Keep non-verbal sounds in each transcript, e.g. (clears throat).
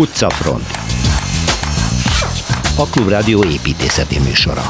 Utcafront A Klubrádió építészeti műsora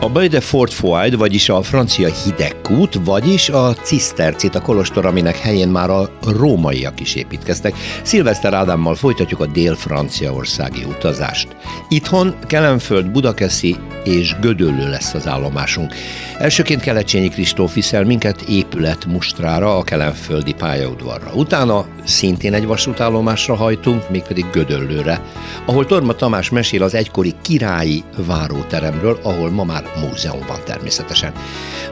A Bay de Fort Foide, vagyis a francia hidegkút, vagyis a Cisztercit, a kolostor, aminek helyén már a rómaiak is építkeztek. Szilveszter Ádámmal folytatjuk a dél-franciaországi utazást. Itthon Kelenföld, Budakeszi és Gödöllő lesz az állomásunk. Elsőként Kelecsényi Kristóf viszel minket épület mustrára, a Kelenföldi pályaudvarra. Utána szintén egy vasútállomásra hajtunk, mégpedig Gödöllőre, ahol Torma Tamás mesél az egykori királyi váróteremről, ahol ma már múzeum van természetesen.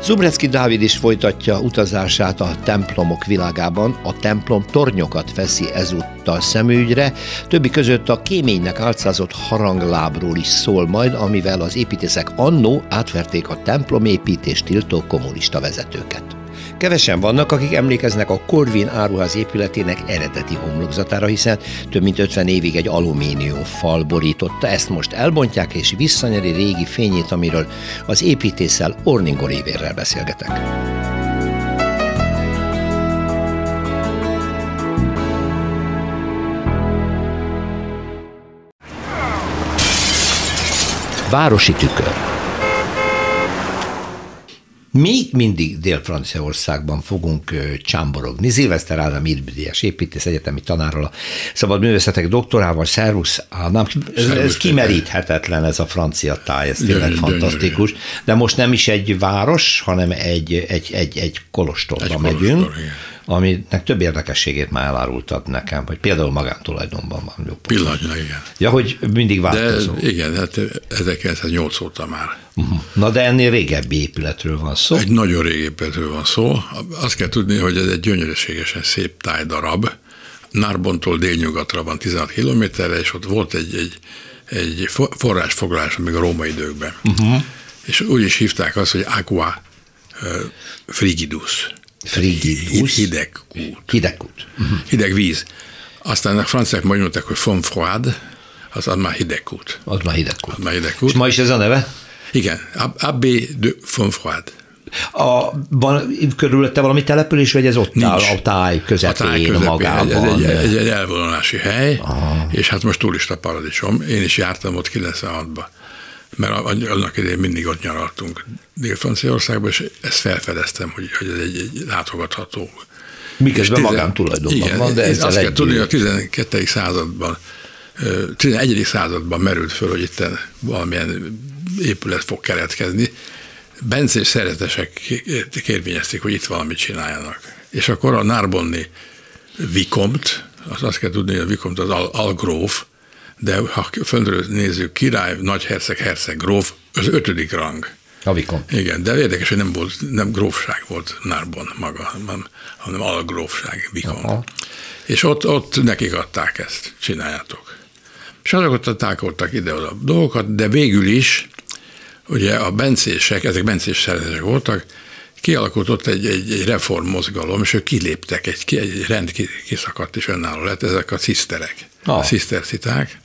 Zubrecki Dávid is folytatja utazását a templomok világában, a templom tornyokat veszi ezúttal szemügyre, többi között a kéménynek álcázott haranglábról is szól majd, amivel az építészek annó átverték a templomépítést tiltó kommunista vezetőket. Kevesen vannak, akik emlékeznek a Corvin áruház épületének eredeti homlokzatára, hiszen több mint 50 évig egy alumínium fal borította, ezt most elbontják és visszanyeri régi fényét, amiről az építéssel Orning Oliverrel beszélgetek. Városi tükör mi mindig Dél-Franciaországban fogunk csámborogni. Zilveszter Ádám Idbidies építész egyetemi tanárral, a szabad művészetek doktorával, szervusz Ádám. Ez, ez kimeríthetetlen ez a francia táj, ez tényleg fantasztikus. De most nem is egy város, hanem egy, egy, egy, egy kolostorba egy megyünk. Kolostor, aminek több érdekességét már elárultad nekem, hogy például magántulajdonban van. Jó Pillanatnyilag, igen. Ja, hogy mindig változó. De igen, hát 1908 óta már. Uh-huh. Na de ennél régebbi épületről van szó. Egy nagyon régi épületről van szó. Azt kell tudni, hogy ez egy gyönyörűségesen szép tájdarab. Nárbontól délnyugatra van 16 kilométerre, és ott volt egy, egy, egy forrásfoglalás még a római időkben. Uh-huh. És úgy is hívták azt, hogy aqua frigidus. Frigidus. Hideg út. Hideg út. Uh-huh. Hideg víz. Aztán a franciák majd mondták, hogy fond froid, az, az már hideg út. Az már hideg út. Az már hideg út. És ma is ez a neve? Igen, Abbé de Fonfroid. A, van körülötte valami település, vagy ez ott Nincs. áll a táj közepén, a táj közepén magában? Egy, egy, egy, egy elvonulási hely, Aha. és hát most turista paradicsom. Én is jártam ott 96-ban, mert annak idején mindig ott nyaraltunk Dél-Franciaországban, és ezt felfedeztem, hogy, hogy ez egy, egy látogatható. Miközben magántulajdonban igen, van, de ezzel Azt kell tudni, hogy a 12. században 11. században merült föl, hogy itt valamilyen épület fog keletkezni, bencés szeretesek kérvényezték, hogy itt valamit csináljanak. És akkor a Nárbonni Vikomt, azt, azt kell tudni, hogy a Vikomt az Al- Algróf, de ha föntről nézzük, király, nagyherceg, herceg, gróf, az ötödik rang. A Vikom. Igen, de érdekes, hogy nem volt, nem grófság volt Nárbon maga, hanem, hanem algrófság, Vikom. És ott, ott nekik adták ezt, csináljátok. És azokat tákoltak ide-oda dolgokat, de végül is ugye a bencések, ezek bencés szerzetesek voltak, kialakult ott egy, egy, egy reformmozgalom, és ők kiléptek, egy, egy rend kiszakadt és önálló lett, ezek a ciszterek, ah. a ciszterciták,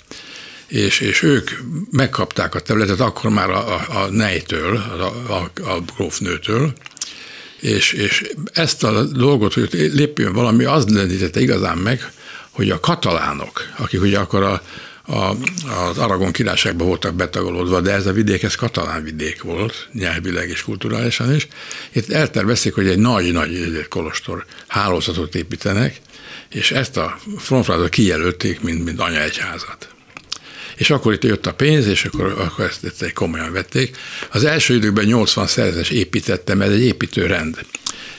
és, és ők megkapták a területet akkor már a, a, a nejtől, a, a, a grófnőtől, és, és ezt a dolgot, hogy lépjön valami, az lendítette igazán meg, hogy a katalánok, akik ugye akkor a, a, az Aragon királyságban voltak betagolódva, de ez a vidék, ez katalán vidék volt, nyelvileg és kulturálisan is. Itt eltervezték, hogy egy nagy-nagy kolostor hálózatot építenek, és ezt a frontfrádot kijelölték, mint, mint anyaegyházat. És akkor itt jött a pénz, és akkor, akkor ezt, ezt komolyan vették. Az első időkben 80 szerzes építettem, ez egy építőrend.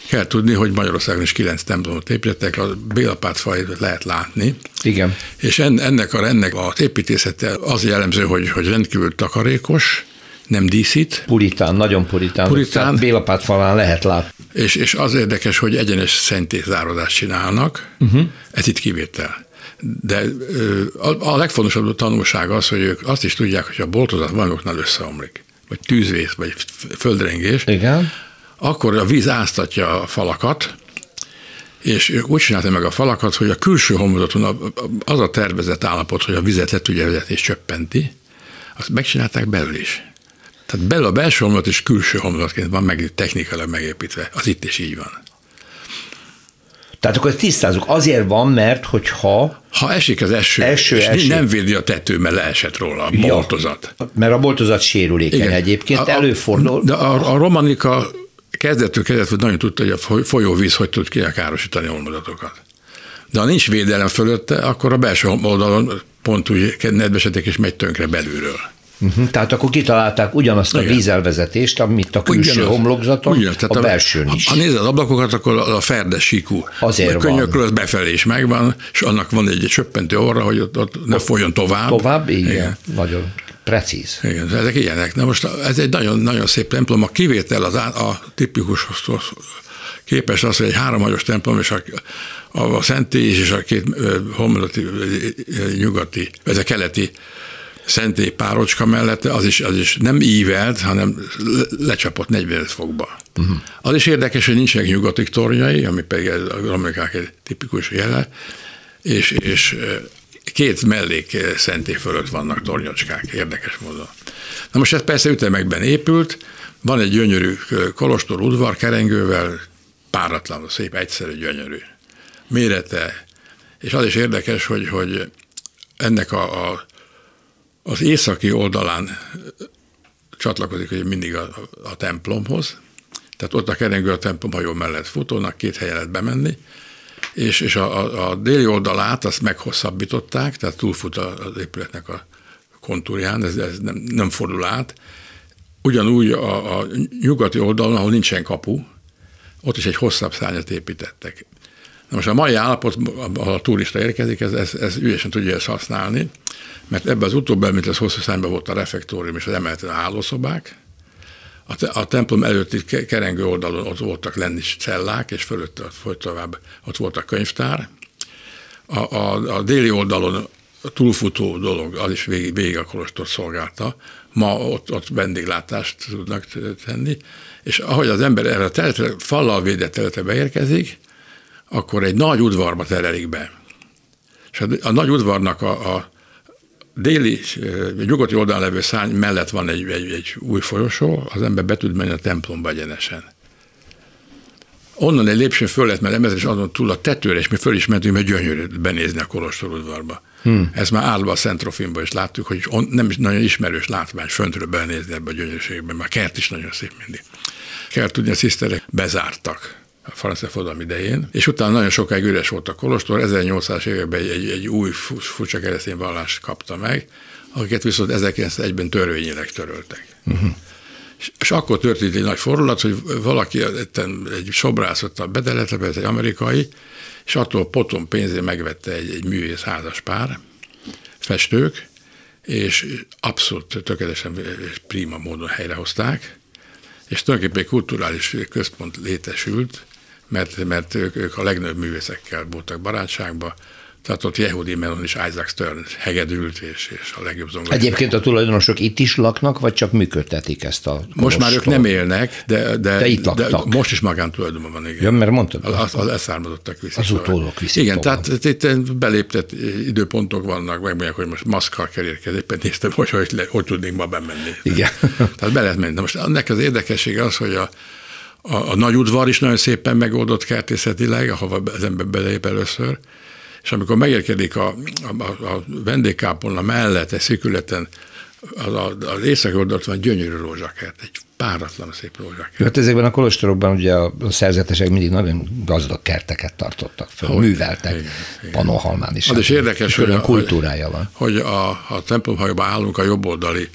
Kell tudni, hogy Magyarországon is kilenc templomot építettek, a Bélapátfajt lehet látni. Igen. És ennek a ennek az építészete az jellemző, hogy, hogy rendkívül takarékos, nem díszít. Puritán, nagyon puritán. Puritán. Bélapát falán lehet látni. És, és az érdekes, hogy egyenes szentélyzárodást csinálnak, uh-huh. ez itt kivétel. De a, legfontosabb tanulság az, hogy ők azt is tudják, hogy a boltozat valamiknál összeomlik, vagy tűzvész, vagy földrengés, Igen akkor a víz áztatja a falakat, és ők úgy csinálta meg a falakat, hogy a külső homozaton az a tervezett állapot, hogy a vizet le tudja vezetni és csöppenti, azt megcsinálták belül is. Tehát belül a belső homlok és külső homlokként van meg technikailag megépítve. Az itt is így van. Tehát akkor tisztázunk. Azért van, mert hogyha... Ha esik az eső, eső, és eső. nem védi a tető, mert leesett róla a ja, boltozat. Mert a boltozat sérülékeny Igen. egyébként, a, előfordul. De a, a romanika kezdettől kezdetől nagyon tudta, hogy a folyóvíz hogy tud károsítani a homlokzatokat. De ha nincs védelem fölötte, akkor a belső oldalon pont úgy nedvesedek és megy tönkre belülről. Uh-huh. Tehát akkor kitalálták ugyanazt a Igen. vízelvezetést, amit a külső ugyanaz, homlokzaton, ugyanaz, a belsőn is. Ha nézed az ablakokat, akkor a ferdes síkú Azért a könyökről az befelé is megvan, és annak van egy csöppentő orra, hogy ott, ott ne folyjon tovább. Tovább, igen. igen. Nagyon precíz. Igen, ezek ilyenek. Na most ez egy nagyon, nagyon szép templom. A kivétel az a, a tipikus képes az, hogy egy háromhagyos templom, és a, a, a szentély és a két homlokati, nyugati, ez a keleti szentély párocska mellett, az is, az is nem ívelt, hanem lecsapott 45 fokba. Uh-huh. Az is érdekes, hogy nincsenek nyugati tornyai, ami pedig a Amerikák egy tipikus jele, és, és két mellék szentély fölött vannak tornyocskák, érdekes módon. Na most ez persze ütemekben épült, van egy gyönyörű kolostor udvar kerengővel, páratlanul szép, egyszerű, gyönyörű. Mérete, és az is érdekes, hogy, hogy ennek a, a az északi oldalán csatlakozik hogy mindig a, a templomhoz, tehát ott a kerengő a templomhajó mellett futónak, két helyen lehet bemenni, és, és a, a, a déli oldalát azt meghosszabbították, tehát túlfut az épületnek a kontúrján, ez, ez nem, nem fordul át. Ugyanúgy a, a nyugati oldalon, ahol nincsen kapu, ott is egy hosszabb szárnyat építettek. Na most a mai állapot, ahol a turista érkezik, ez, ez, ez ügyesen tudja ezt használni, mert ebben az utóbbi, mint ez hosszú számban volt a refektórium és az emeleten állószobák, a, te, a templom előtti kerengő oldalon ott voltak lenni cellák, és fölött folyt tovább, ott volt a könyvtár. A, a, a déli oldalon a túlfutó dolog, az is végig, végig a kolostor szolgálta. Ma ott, ott vendéglátást tudnak tenni, és ahogy az ember erre a teletre, fallal védett teletre beérkezik, akkor egy nagy udvarba terelik be. És a, a nagy udvarnak a, a déli, nyugati oldalán levő szárny mellett van egy, egy, egy új folyosó, az ember be tud menni a templomba egyenesen. Onnan egy lépcsőn föl lehet menni, és azon túl a tetőre, és mi föl is mentünk, mert gyönyörű benézni a Kolostor udvarba. Hmm. Ezt már állva a Centrofilmban is láttuk, hogy on, nem is nagyon ismerős látvány föntről benézni ebbe a gyönyörűségben, már kert is nagyon szép mindig. Kell tudni, a sziszterek bezártak a francia forradalom idején, és utána nagyon sokáig üres volt a kolostor, 1800 években egy, egy, egy új furcsa keresztény vallást kapta meg, akiket viszont 1901-ben törvényileg töröltek. Uh-huh. És, és akkor történt egy nagy fordulat, hogy valaki egy sobrászottal bedeletbe, ez egy amerikai, és attól potom pénzén megvette egy, egy művész házas pár, festők, és abszolút tökéletesen és prima módon helyrehozták, és tulajdonképpen egy kulturális központ létesült, mert, mert ők, ők a legnagyobb művészekkel voltak barátságban, tehát ott Yehudi Melon és Isaac Stern hegedült, és, és a legjobb zongorista. Egyébként a tulajdonosok itt is laknak, vagy csak működtetik ezt a kolostor? Most már ők nem élnek, de, de, de itt laktak. De most is magántulajdonban van, igen. Ja, mert mondtad. Az, az, az leszármazottak viszik. Az utódok viszik. Igen, tovább. tehát itt beléptett időpontok vannak, megmondják, hogy most maszkkal kell érkezni, éppen néztem, hogy hogy, hogy, hogy tudnék ma bemenni. Igen. Tehát be lehet menni. De most ennek az érdekessége az, hogy a, a, a nagy udvar is nagyon szépen megoldott kertészetileg, ahova az ember belép először, és amikor megérkedik a, a, a vendégkápolna mellett, egy szükületen, az, az északi oldalt van gyönyörű rózsakert, egy páratlan szép rózsakert. Hát ezekben a kolostorokban ugye a szerzetesek mindig nagyon gazdag kerteket tartottak föl, hogy, műveltek. Panohalmán is. Az is érdekes, hogy, kultúrája van. hogy a, a templomhajóban állunk a jobboldali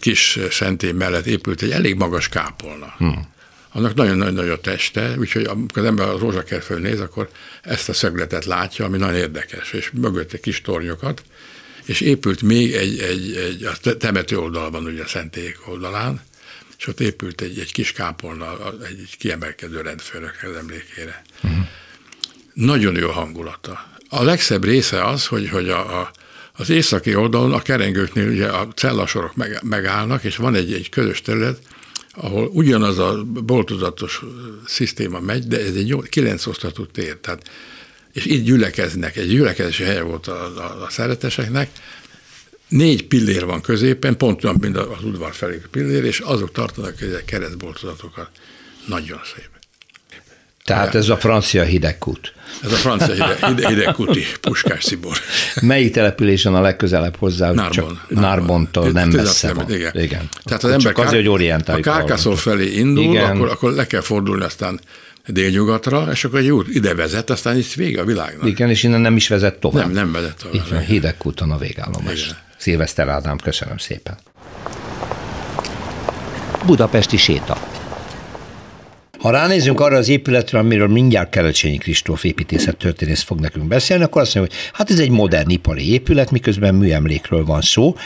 kis szentély mellett épült egy elég magas kápolna. Hmm annak nagyon-nagyon nagy a teste, úgyhogy amikor az ember a rózsakert föl néz, akkor ezt a szögletet látja, ami nagyon érdekes, és mögötte kis tornyokat, és épült még egy, egy, egy a temető oldalban, ugye a szentélyek oldalán, és ott épült egy, egy kis kápolna, egy, egy kiemelkedő rendfőnök az emlékére. Uh-huh. Nagyon jó hangulata. A legszebb része az, hogy, hogy a, a, az északi oldalon a kerengőknél ugye a cellasorok meg, megállnak, és van egy, egy közös terület, ahol ugyanaz a boltozatos szisztéma megy, de ez egy kilenc osztatú tér. Tehát, és itt gyülekeznek, egy gyülekezési helye volt a, a, a szereteseknek, négy pillér van középen, pont olyan, mint az udvar felé pillér, és azok tartanak egy keresztboltozatokat. Nagyon szép. Tehát ez a francia hidegkút. Ez a francia hideg, hidegkúti puskás szibor. Melyik településen a legközelebb hozzá? Nárbon. Csak Nárbontól nem messze van. Igen. igen. Tehát az ember csak azért, hogy orientáljuk. A Kárkászol felé indul, igen. akkor, akkor le kell fordulni aztán délnyugatra, és akkor egy út ide vezet, aztán itt vége a világnak. Igen, és innen nem is vezet tovább. Nem, nem vezet tovább. Így van, hidegkúton a végállomás. Igen. Szilveszter Ádám, köszönöm szépen. Budapesti séta. Ha ránézünk arra az épületre, amiről mindjárt Kerecsényi Kristóf történész fog nekünk beszélni, akkor azt mondja, hogy hát ez egy modern ipari épület, miközben műemlékről van szó,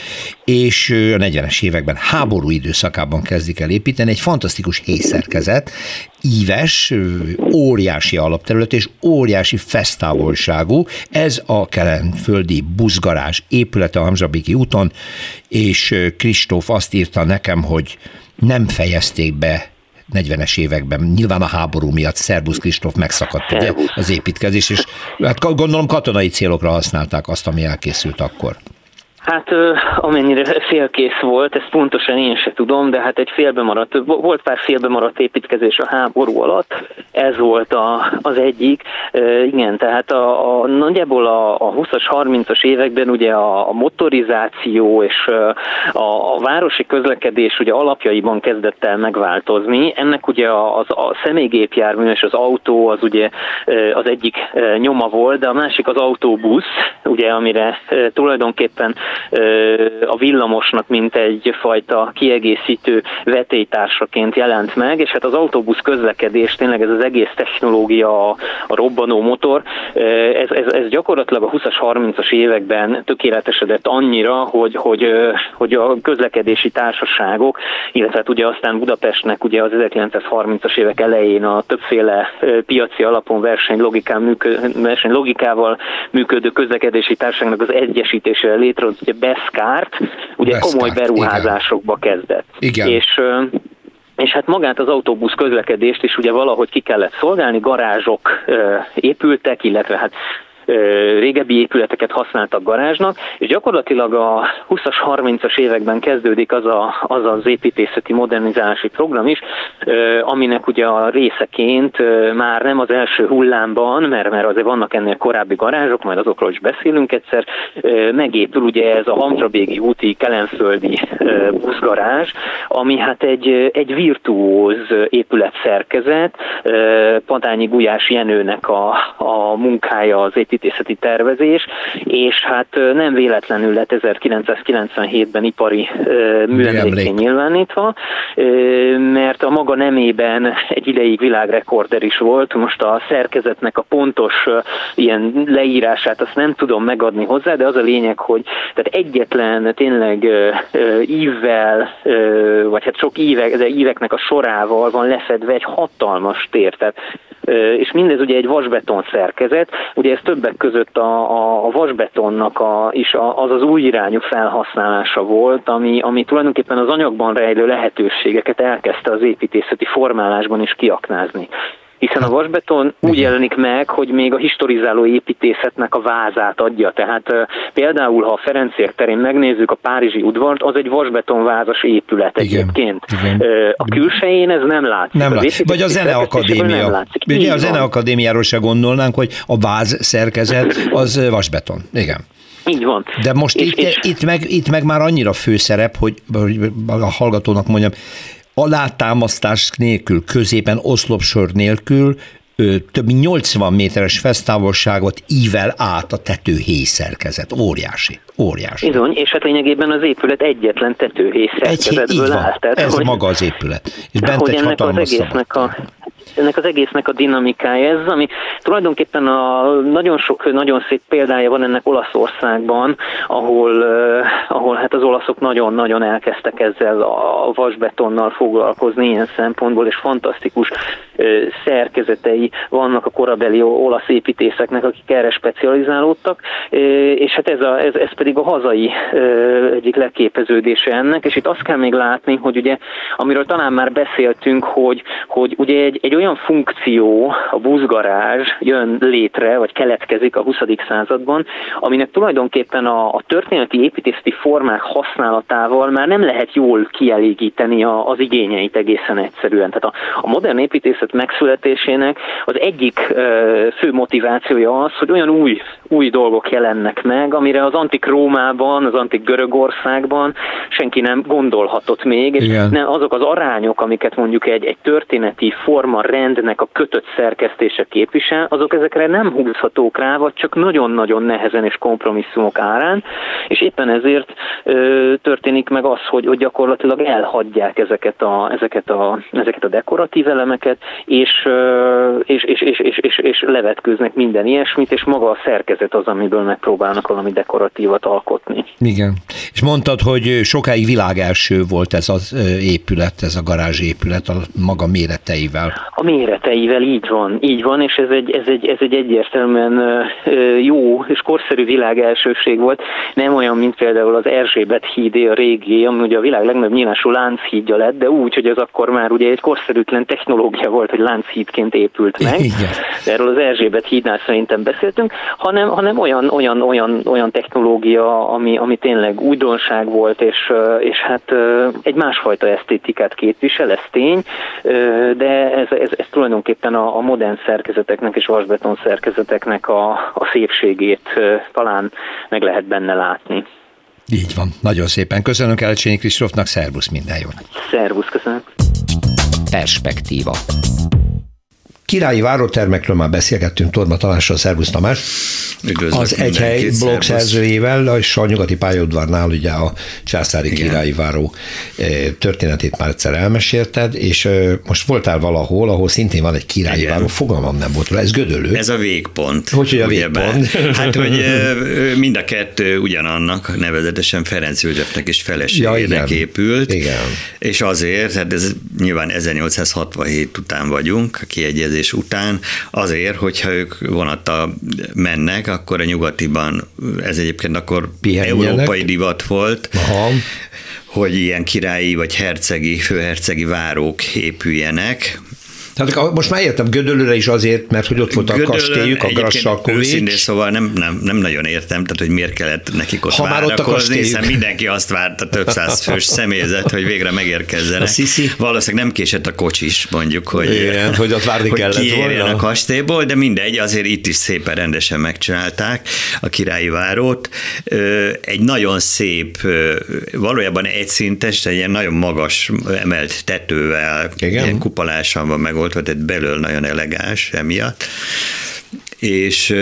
és a 40-es években háború időszakában kezdik el építeni, egy fantasztikus hészerkezet, íves, óriási alapterület és óriási fesztávolságú. Ez a kelenföldi buszgarázs épülete a Hamzsabiki úton, és Kristóf azt írta nekem, hogy nem fejezték be 40-es években, nyilván a háború miatt Szerbusz Kristóf megszakadt ugye, az építkezés, és hát gondolom katonai célokra használták azt, ami elkészült akkor. Hát amennyire félkész volt, ezt pontosan én se tudom, de hát egy félbe maradt, volt pár félbe maradt építkezés a háború alatt, ez volt a, az egyik. Igen, tehát a, a, nagyjából a, a 20-as, 30-as években ugye a, a motorizáció és a, a városi közlekedés ugye alapjaiban kezdett el megváltozni. Ennek ugye az, a személygépjármű és az autó az ugye az egyik nyoma volt, de a másik az autóbusz, ugye amire tulajdonképpen a villamosnak mint egyfajta kiegészítő vetélytársaként jelent meg, és hát az autóbusz közlekedés, tényleg ez az egész technológia, a, a robbanó motor, ez, ez, ez gyakorlatilag a 20-as, 30-as években tökéletesedett annyira, hogy, hogy, hogy a közlekedési társaságok, illetve hát ugye aztán Budapestnek ugye az 1930-as évek elején a többféle piaci alapon versenylogikán működ, versenylogikával működő közlekedési társaságnak az egyesítésére létrehozott ugye Beszkárt, ugye Beszkárt, komoly beruházásokba igen. kezdett. Igen. És és hát magát az autóbusz közlekedést is ugye valahogy ki kellett szolgálni, garázsok épültek, illetve hát régebbi épületeket használtak garázsnak, és gyakorlatilag a 20-as, 30-as években kezdődik az, a, az az építészeti modernizálási program is, aminek ugye a részeként már nem az első hullámban, mert, mert azért vannak ennél korábbi garázsok, majd azokról is beszélünk egyszer, megépül ugye ez a Hamtrabégi úti kelenföldi buszgarázs, ami hát egy, egy virtuóz épületszerkezet, Patányi Gulyás Jenőnek a, a munkája az építészeti építészeti tervezés, és hát nem véletlenül lett 1997-ben ipari műemlékén nyilvánítva, mert a maga nemében egy ideig világrekorder is volt, most a szerkezetnek a pontos ilyen leírását azt nem tudom megadni hozzá, de az a lényeg, hogy tehát egyetlen tényleg ívvel, vagy hát sok évek, de éveknek a sorával van lefedve egy hatalmas tér, tehát és mindez ugye egy vasbeton szerkezet, ugye ez többek között a, a, vasbetonnak a, is a, az az új irányú felhasználása volt, ami, ami tulajdonképpen az anyagban rejlő lehetőségeket elkezdte az építészeti formálásban is kiaknázni hiszen a hát, vasbeton úgy jelenik meg, hogy még a historizáló építészetnek a vázát adja. Tehát például, ha a Ferenciek terén megnézzük a Párizsi udvart, az egy vasbetonvázas épület Igen. egyébként. Igen. A külsején ez nem látszik. Nem látszik. Vagy a Zeneakadémia. Nem Ugye a Zeneakadémiáról se gondolnánk, hogy a váz szerkezet az vasbeton. Igen. Így van. De most és, itt, és... Itt, meg, itt meg már annyira főszerep, hogy, hogy a hallgatónak mondjam, alátámasztás nélkül, középen oszlopsor nélkül több mint 80 méteres fesztávolságot ível át a tetőhéj szerkezet. Óriási. Óriási. Bizony, és hát lényegében az épület egyetlen tetőhéj szerkezetből áll. Tehát, ez hogy, maga az épület. És bent egy ennek az egésznek a, ennek az egésznek a dinamikája ez, ami tulajdonképpen a nagyon sok, nagyon szép példája van ennek Olaszországban, ahol, ahol hát az olaszok nagyon-nagyon elkezdtek ezzel a vasbetonnal foglalkozni ilyen szempontból, és fantasztikus szerkezetei vannak a korabeli olasz építészeknek, akik erre specializálódtak, és hát ez, a, ez, ez pedig a hazai egyik leképeződése ennek, és itt azt kell még látni, hogy ugye, amiről talán már beszéltünk, hogy, hogy ugye egy, egy olyan funkció, a buszgarázs jön létre, vagy keletkezik a 20. században, aminek tulajdonképpen a, a történeti építészeti formák használatával már nem lehet jól kielégíteni a, az igényeit egészen egyszerűen. Tehát a, a modern építészet megszületésének az egyik fő motivációja az, hogy olyan új, új dolgok jelennek meg, amire az antik Rómában, az antik Görögországban senki nem gondolhatott még, és nem, azok az arányok, amiket mondjuk egy, egy történeti forma rendnek a kötött szerkesztése képvisel, azok ezekre nem húzhatók rá, vagy csak nagyon-nagyon nehezen és kompromisszumok árán, és éppen ezért ö, történik meg az, hogy, hogy gyakorlatilag elhagyják ezeket a, ezeket a, ezeket a dekoratív elemeket, és, ö, és, és, és, és, és, és levetkőznek minden ilyesmit, és maga a szerkezet az, amiből megpróbálnak valami dekoratívat alkotni. Igen. És mondtad, hogy sokáig világelső volt ez az épület, ez a garázsépület a maga méreteivel. A méreteivel, így van, így van, és ez egy, ez egy, ez egy egyértelműen jó és korszerű világelsőség volt, nem olyan, mint például az Erzsébet hídé, a régi, ami ugye a világ legnagyobb nyilású lánchídja lett, de úgy, hogy az akkor már ugye egy korszerűtlen technológia volt, hogy lánchídként épült meg. Igen. Erről az Erzsébet hídnál szerintem beszéltünk, hanem, hanem olyan, olyan, olyan, olyan technológia, ami, ami tényleg újdonság volt, és, és hát egy másfajta esztétikát képvisel, ez tény, de ez, ez, ez tulajdonképpen a, a modern szerkezeteknek és vasbeton szerkezeteknek a, a szépségét talán meg lehet benne látni. Így van. Nagyon szépen köszönöm Kelecsényi Kristófnak, szervusz, minden jót. Szervusz, köszönöm. Perspektíva. Királyi várótermekről már beszélgettünk Torma Tamással, Szervusz Tamás. Üdvözlök az Egyhely blog szerzőjével, és a nyugati pályaudvarnál ugye a császári Igen. királyi váró eh, történetét már egyszer elmesélted, és eh, most voltál valahol, ahol szintén van egy királyi Igen. váró, fogalmam nem volt ez gödölő. Ez a végpont. Hogy, hogy a végpont? (laughs) Hát, hogy eh, mind a kettő ugyanannak, nevezetesen Ferenc Józsefnek és feleségének ja, épült. Igen. És azért, hát ez nyilván 1867 után vagyunk, a kiegyezés szerződés után azért, hogyha ők vonattal mennek, akkor a nyugatiban, ez egyébként akkor európai divat volt, Aha. hogy ilyen királyi vagy hercegi, főhercegi várók épüljenek, tehát most már értem, Gödöllőre is azért, mert hogy ott volt a kastélyük, a Grassalkovics. Szóval nem, nem, nem nagyon értem, tehát hogy miért kellett nekik ott ha már ott a hiszen mindenki azt várta, több száz fős személyzet, hogy végre megérkezzenek. A Sisi. Valószínűleg nem késett a kocsis, mondjuk, hogy, Igen, hogy ott várni hogy kellett volna. a kastélyból, de mindegy, azért itt is szépen rendesen megcsinálták a királyi várót. Egy nagyon szép, valójában egyszintes, egy ilyen nagyon magas emelt tetővel, Igen. ilyen kupolásan van meg volt, tehát belül nagyon elegáns emiatt. És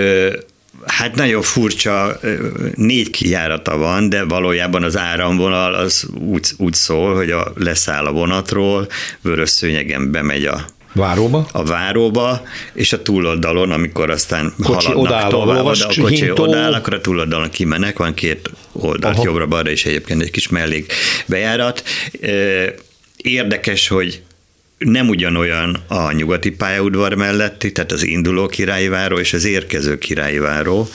Hát nagyon furcsa, négy kijárata van, de valójában az áramvonal az úgy, úgy szól, hogy a, leszáll a vonatról, vörös szőnyegen bemegy a Váróba? A váróba, és a túloldalon, amikor aztán kocsi haladnak odáll, tovább, a, a kocsi hintó. odáll, akkor a túloldalon kimenek, van két oldalt, jobbra-balra, és egyébként egy kis mellék bejárat. Érdekes, hogy nem ugyanolyan a nyugati pályaudvar melletti, tehát az induló királyváró és az érkező királyváró,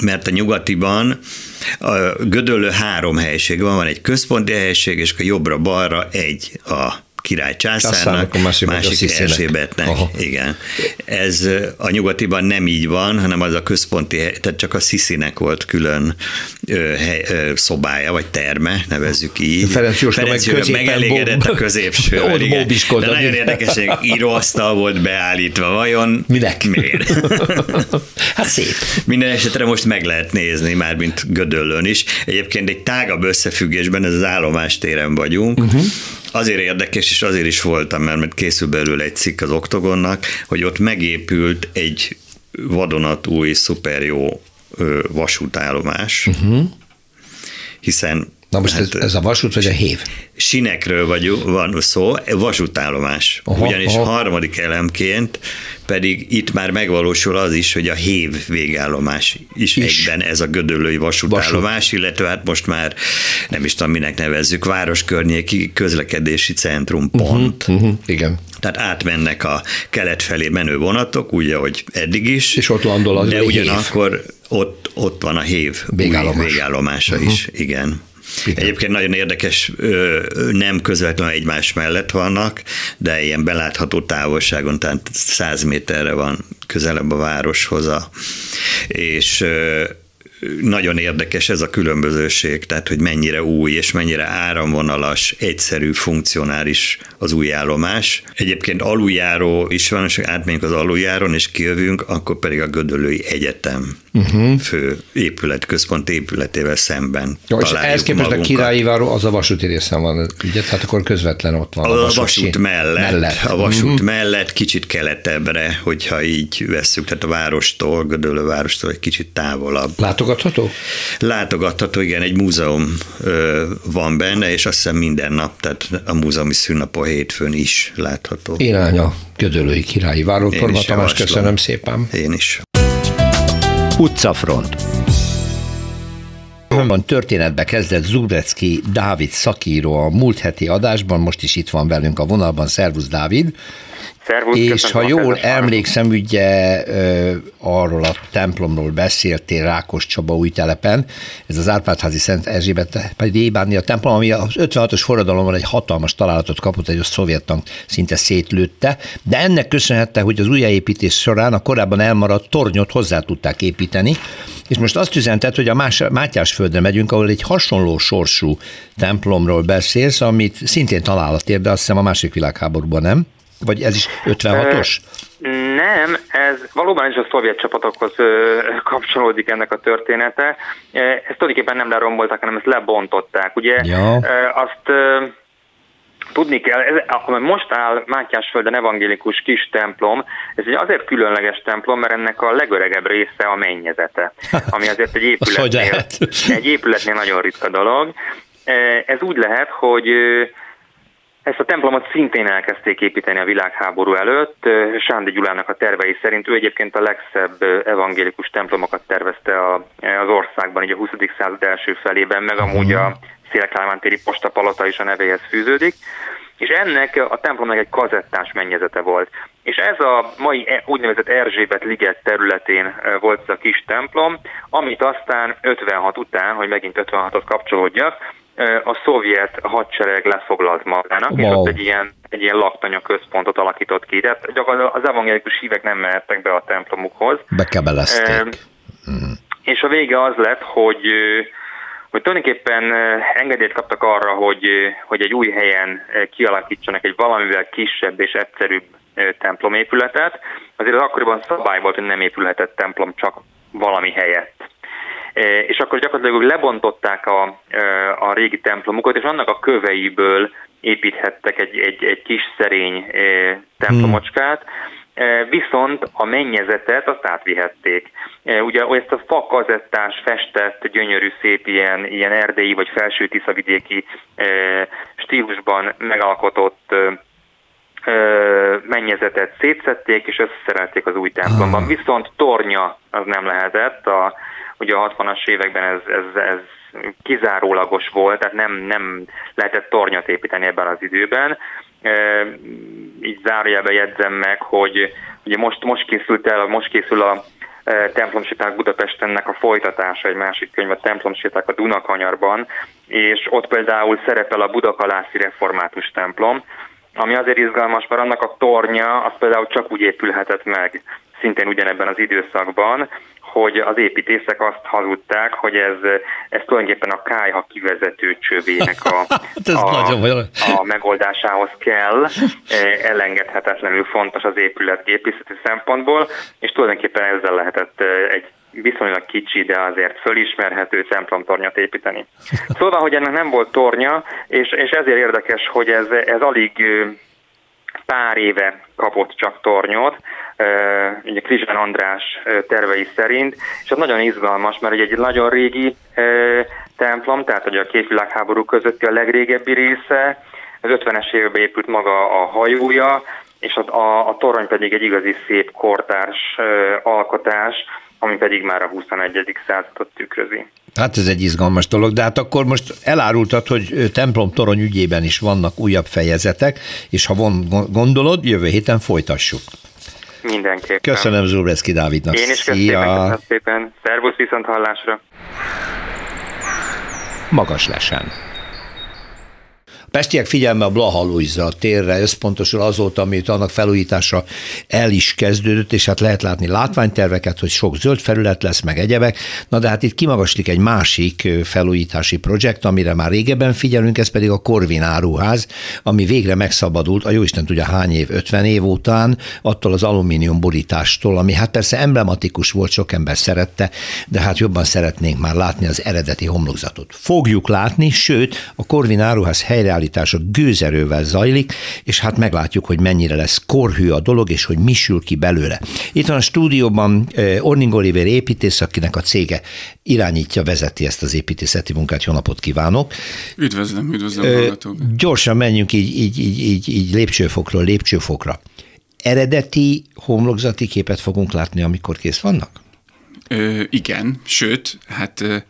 mert a nyugatiban a Gödöllő három helység van, van egy központi helység, és a jobbra-balra egy a király császárnak, a másik, másik Erzsébetnek. Igen. Ez a nyugatiban nem így van, hanem az a központi, tehát csak a Sziszinek volt külön ö, hely, ö, szobája, vagy terme, nevezzük így. Ferenc Jóska Ferenc meg megelégedett a középső. De nagyon érdekes, hogy íróasztal volt beállítva. Vajon Minek? miért? (laughs) hát szép. Minden esetre most meg lehet nézni, már mint Gödöllön is. Egyébként egy tágabb összefüggésben, ez az állomástéren vagyunk, uh-huh azért érdekes, és azért is voltam, mert készül belőle egy cikk az Oktogonnak, hogy ott megépült egy vadonatúj, szuper jó vasútállomás, uh-huh. hiszen Na most hát, ez, ez a vasút vagy a hév? Sinekről vagy, van szó, vasútállomás. Aha, Ugyanis aha. harmadik elemként pedig itt már megvalósul az is, hogy a hév végállomás is, is. egyben ez a gödöllői vasútállomás, Vasút. illetve hát most már nem is tudom, minek nevezzük, városkörnyéki közlekedési centrum mhm, pont. Uh-huh, uh-huh, igen. Tehát átmennek a kelet felé menő vonatok, úgy, ahogy eddig is. És ott landol az De ugyanakkor ott, ott van a hév végállomás. végállomása uh-huh. is, igen. Igen. Egyébként nagyon érdekes, nem közvetlenül egymás mellett vannak, de ilyen belátható távolságon, tehát 100 méterre van közelebb a városhoz, és nagyon érdekes ez a különbözőség, tehát hogy mennyire új és mennyire áramvonalas, egyszerű, funkcionális az új állomás. Egyébként aluljáró is van, és átmegyünk az aluljáron, és kijövünk, akkor pedig a Gödöllői Egyetem uh-huh. fő épület, központ épületével szemben Jó, és ehhez képest magunkat. a királyi váró az a vasúti részen van, ugye? Tehát akkor közvetlen ott van a, a vasút mellett, mellett. A vasút uh-huh. mellett, kicsit keletebbre, hogyha így vesszük, tehát a várostól, Gödöllő várostól egy kicsit távolabb. Látogatható? Látogatható, igen, egy múzeum ö, van benne, és azt hiszem minden nap, tehát a múzeumi szünnapon hétfőn is látható. Irány a Gödöllői királyi váró. Torma Tamás, köszönöm szépen. Én is. Utcafront. A történetbe kezdett Zubrecki Dávid szakíró a múlt heti adásban, most is itt van velünk a vonalban. Szervusz Dávid! Szervusz, és ha jól emlékszem, ugye arról a templomról beszéltél Rákos Csaba új telepen, ez az Árpádházi Szent Erzsébet pedig a templom, ami az 56-os forradalomban egy hatalmas találatot kapott, egy a szovjet tank szinte szétlőtte, de ennek köszönhette, hogy az újjáépítés során a korábban elmaradt tornyot hozzá tudták építeni, és most azt üzentett, hogy a Más- Mátyásföldre megyünk, ahol egy hasonló sorsú templomról beszélsz, amit szintén találat ér, de azt hiszem a másik világháborúban nem. Vagy ez is 56-os? Nem, ez valóban is a szovjet csapatokhoz kapcsolódik ennek a története. Ezt tulajdonképpen nem lerombolták, hanem ezt lebontották. Ugye ja. azt tudni kell, ez, ami most áll Mátyásföldön evangélikus kis templom, ez egy azért különleges templom, mert ennek a legöregebb része a mennyezete, (laughs) ami azért egy épületnél, (laughs) egy épületnél nagyon ritka dolog. Ez úgy lehet, hogy ezt a templomot szintén elkezdték építeni a világháború előtt. Sándi Gyulának a tervei szerint ő egyébként a legszebb evangélikus templomokat tervezte az országban, így a 20. század első felében, meg amúgy a Szélkálmán postapalota is a nevéhez fűződik. És ennek a templomnak egy kazettás mennyezete volt. És ez a mai e, úgynevezett Erzsébet liget területén volt ez a kis templom, amit aztán 56 után, hogy megint 56-ot kapcsolódjak, a szovjet hadsereg lefoglalt magának, wow. és ott egy ilyen, egy ilyen laktanya központot alakított ki. Tehát gyakorlatilag az evangélikus hívek nem mehettek be a templomukhoz. Bekebelezték. E, mm. És a vége az lett, hogy hogy tulajdonképpen engedélyt kaptak arra, hogy, hogy egy új helyen kialakítsanak egy valamivel kisebb és egyszerűbb templomépületet. Azért az akkoriban szabály volt, hogy nem épülhetett templom csak valami helyett. És akkor gyakorlatilag lebontották a, a régi templomukat, és annak a köveiből építhettek egy, egy, egy kis szerény templomocskát, viszont a mennyezetet azt átvihették. Ugye ezt a fakazettás, festett, gyönyörű, szép ilyen, ilyen erdélyi vagy felső tiszavidéki stílusban megalkotott mennyezetet szétszették, és összeszerelték az új templomban. Ah. Viszont tornya az nem lehetett, a, ugye a 60-as években ez, ez, ez kizárólagos volt, tehát nem, nem lehetett tornyot építeni ebben az időben. Így zárójelben jegyzem meg, hogy ugye most, most készült el, most készül a templomséták Budapestennek a folytatása, egy másik könyv, a templomséták a Dunakanyarban, és ott például szerepel a Budakalászi Református templom, ami azért izgalmas, mert annak a tornya az például csak úgy épülhetett meg, szintén ugyanebben az időszakban, hogy az építészek azt hazudták, hogy ez, ez tulajdonképpen a kájha kivezető csövének a, (laughs) hát a, a megoldásához kell, e, elengedhetetlenül fontos az épület gépészeti szempontból, és tulajdonképpen ezzel lehetett e, egy viszonylag kicsi, de azért fölismerhető templomtornyat építeni. Szóval, hogy ennek nem volt tornya, és, és ezért érdekes, hogy ez, ez alig pár éve kapott csak tornyot, ugye Krizsán András tervei szerint, és az nagyon izgalmas, mert egy nagyon régi templom, tehát hogy a két világháború közötti a legrégebbi része, az 50-es években épült maga a hajója, és a, a, a torony pedig egy igazi szép kortárs alkotás, ami pedig már a 21. századot tükrözi. Hát ez egy izgalmas dolog, de hát akkor most elárultad, hogy templom torony ügyében is vannak újabb fejezetek, és ha von, gondolod, jövő héten folytassuk. Mindenképpen. Köszönöm Zsubreszki Dávidnak. Én is köszönöm, köszönöm szépen. Szervusz viszont hallásra. Magas lesen. Pestiek figyelme a Blaha Luisa térre összpontosul azóta, amit annak felújítása el is kezdődött, és hát lehet látni látványterveket, hogy sok zöld felület lesz, meg egyebek. Na de hát itt kimagaslik egy másik felújítási projekt, amire már régebben figyelünk, ez pedig a Korvin áruház, ami végre megszabadult, a jóisten tudja hány év, 50 év után, attól az alumínium borítástól, ami hát persze emblematikus volt, sok ember szerette, de hát jobban szeretnénk már látni az eredeti homlokzatot. Fogjuk látni, sőt, a Korvin áruház helyre előállítása gőzerővel zajlik, és hát meglátjuk, hogy mennyire lesz korhű a dolog, és hogy mi sül ki belőle. Itt van a stúdióban eh, Orning Oliver építész, akinek a cége irányítja, vezeti ezt az építészeti munkát. Jó napot kívánok! Üdvözlöm, üdvözlöm hallgatók! Gyorsan menjünk így, így, így, így, így lépcsőfokról lépcsőfokra. Eredeti homlokzati képet fogunk látni, amikor kész vannak? Ö, igen, sőt, hát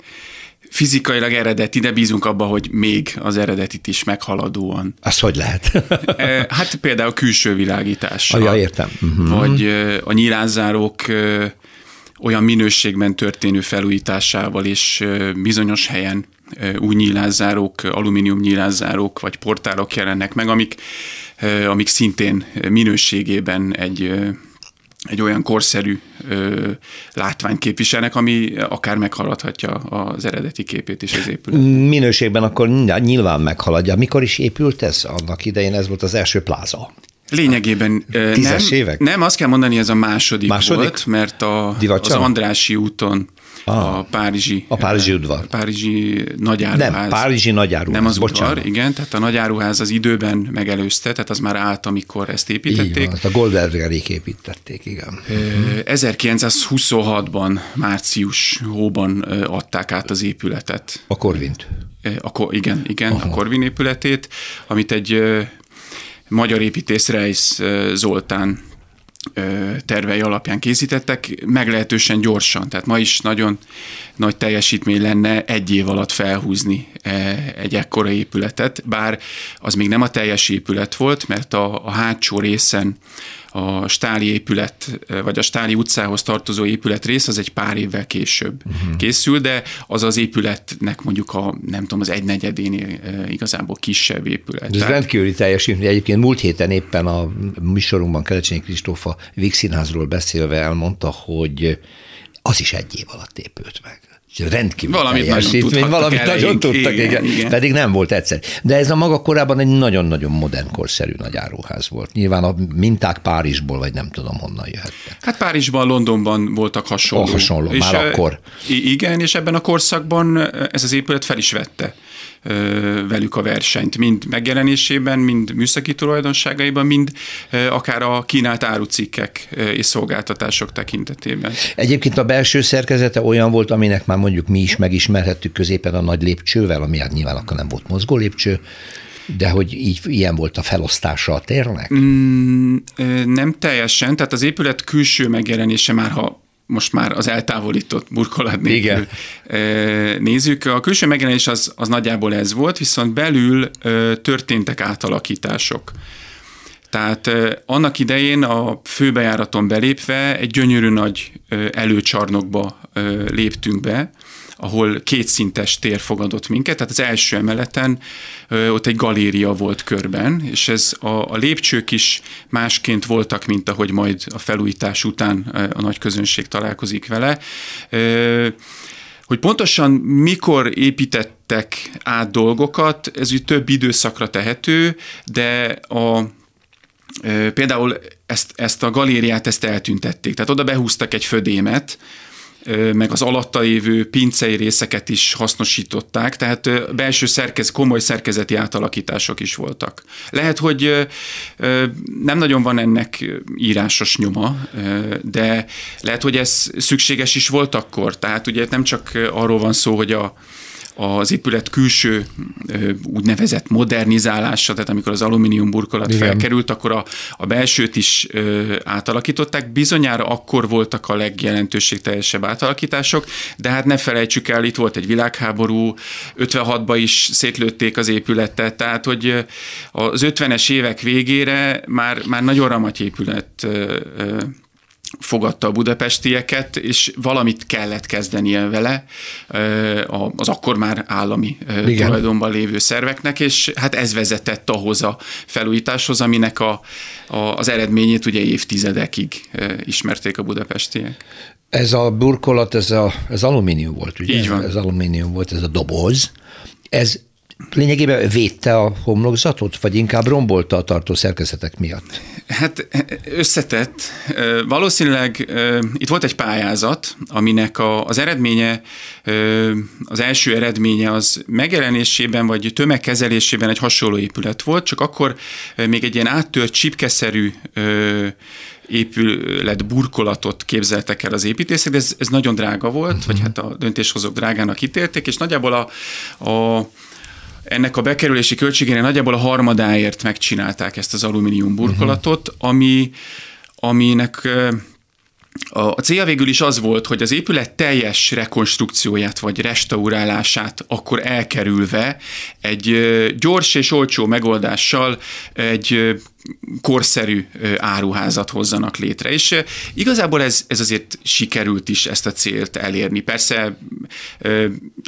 fizikailag eredeti, de bízunk abba, hogy még az eredetit is meghaladóan. Az hogy lehet? (laughs) hát például külső világítással. Ah, ja, értem. Uh-huh. Vagy a nyilázárok olyan minőségben történő felújításával, és bizonyos helyen új nyílászárók, alumínium nyílászárók vagy portálok jelennek meg, amik, amik szintén minőségében egy egy olyan korszerű ö, látványt képviselnek, ami akár meghaladhatja az eredeti képét is az épület. Minőségben akkor nyilván meghaladja. Mikor is épült ez? Annak idején ez volt az első pláza. Lényegében Tízes nem, évek? nem, azt kell mondani, ez a második, második? volt, mert a, az Andrási úton Ah, a Párizsi, a Párizsi udvar. A Párizsi nagyáruház. Nem, Párizsi nagyáruház. Nem az bocsánat. udvar, igen, tehát a nagyáruház az időben megelőzte, tehát az már állt, amikor ezt építették. Így van, a Goldbergerék építették, igen. 1926-ban, március hóban adták át az épületet. A Korvint. A, igen, igen, Aha. a Korvin épületét, amit egy magyar építész Reis Zoltán tervei alapján készítettek, meglehetősen gyorsan. Tehát ma is nagyon nagy teljesítmény lenne egy év alatt felhúzni egy ekkora épületet, bár az még nem a teljes épület volt, mert a, a hátsó részen a Stáli épület, vagy a Stáli utcához tartozó épület rész, az egy pár évvel később uh-huh. készül, de az az épületnek mondjuk a, nem tudom, az egynegyedénél igazából kisebb épület. Ez Tehát... rendkívüli teljesítmény. Egyébként múlt héten éppen a műsorunkban Kelecsényi Kristófa Vígszínházról beszélve elmondta, hogy az is egy év alatt épült meg rendkívül valamit nagyon valamit elején. nagyon tudtak, igen, igen. igen. Pedig nem volt egyszer. De ez a maga korában egy nagyon-nagyon modern korszerű nagy áruház volt. Nyilván a minták Párizsból, vagy nem tudom honnan jöhettek. Hát Párizsban, Londonban voltak hasonló. Oh, hasonló, és már akkor. Igen, és ebben a korszakban ez az épület fel is vette velük a versenyt, mind megjelenésében, mind műszaki tulajdonságaiban, mind akár a kínált árucikkek és szolgáltatások tekintetében. Egyébként a belső szerkezete olyan volt, aminek már mondjuk mi is megismerhettük középen a nagy lépcsővel, ami hát nyilván akkor nem volt mozgó lépcső, de hogy így ilyen volt a felosztása a térnek? Mm, nem teljesen, tehát az épület külső megjelenése már, ha most már az eltávolított burkolat nélkül Igen. nézzük. A külső megjelenés az, az nagyjából ez volt, viszont belül történtek átalakítások. Tehát annak idején a főbejáraton belépve egy gyönyörű nagy előcsarnokba léptünk be, ahol kétszintes tér fogadott minket, tehát az első emeleten ott egy galéria volt körben, és ez a, a lépcsők is másként voltak, mint ahogy majd a felújítás után a nagy közönség találkozik vele. Hogy pontosan mikor építettek át dolgokat, ez úgy több időszakra tehető, de a Például ezt, ezt a galériát ezt eltüntették, tehát oda behúztak egy födémet, meg az alatta lévő pincei részeket is hasznosították, tehát belső szerkez, komoly szerkezeti átalakítások is voltak. Lehet, hogy nem nagyon van ennek írásos nyoma, de lehet, hogy ez szükséges is volt akkor. Tehát ugye nem csak arról van szó, hogy a az épület külső úgynevezett modernizálása, tehát amikor az alumínium burkolat Igen. felkerült, akkor a, a belsőt is átalakították. Bizonyára akkor voltak a legjelentőségteljesebb átalakítások, de hát ne felejtsük el, itt volt egy világháború, 56-ban is szétlőtték az épületet, tehát hogy az 50-es évek végére már, már nagyon ramaty épület fogadta a budapestieket, és valamit kellett kezdenie vele az akkor már állami Igen. tulajdonban lévő szerveknek, és hát ez vezetett ahhoz a felújításhoz, aminek a, a, az eredményét ugye évtizedekig ismerték a budapestiek. Ez a burkolat, ez, a, ez alumínium volt, ugye? Így van. Ez alumínium volt, ez a doboz. Ez lényegében védte a homlokzatot, vagy inkább rombolta a tartó szerkezetek miatt? Hát összetett. Valószínűleg itt volt egy pályázat, aminek a, az eredménye, az első eredménye az megjelenésében vagy tömegkezelésében egy hasonló épület volt, csak akkor még egy ilyen áttört csipkeszerű épület burkolatot képzeltek el az építészek, de ez, ez nagyon drága volt, uh-huh. vagy hát a döntéshozók drágának ítélték, és nagyjából a, a ennek a bekerülési költségének nagyjából a harmadáért megcsinálták ezt az alumínium burkolatot, uh-huh. ami, aminek a célja végül is az volt, hogy az épület teljes rekonstrukcióját vagy restaurálását akkor elkerülve egy gyors és olcsó megoldással egy korszerű áruházat hozzanak létre. És igazából ez, ez azért sikerült is ezt a célt elérni. Persze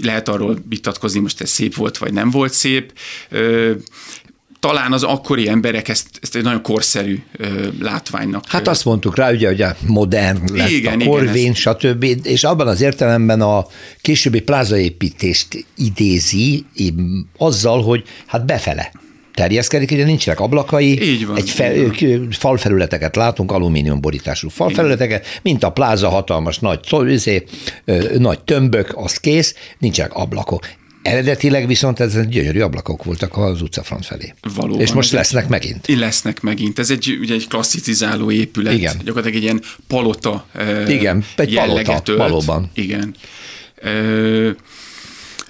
lehet arról vitatkozni, most ez szép volt, vagy nem volt szép talán az akkori emberek ezt, ezt egy nagyon korszerű ö, látványnak. Hát azt mondtuk rá, ugye, hogy a modern lett igen, a korvén, igen, stb. És abban az értelemben a későbbi plázaépítést idézi azzal, hogy hát befele terjeszkedik, ugye nincsenek ablakai, Így van, egy fe, falfelületeket látunk, alumínium borítású falfelületeket, mint a pláza hatalmas nagy, izé, nagy tömbök, az kész, nincsenek ablakok. Eredetileg viszont ez gyönyörű ablakok voltak az utcafront felé. Valóban. És most lesznek megint. Lesznek megint. Ez egy, ugye egy klasszicizáló épület. Igen. Gyakorlatilag egy ilyen palota Igen, egy palota, ölt. valóban. Igen.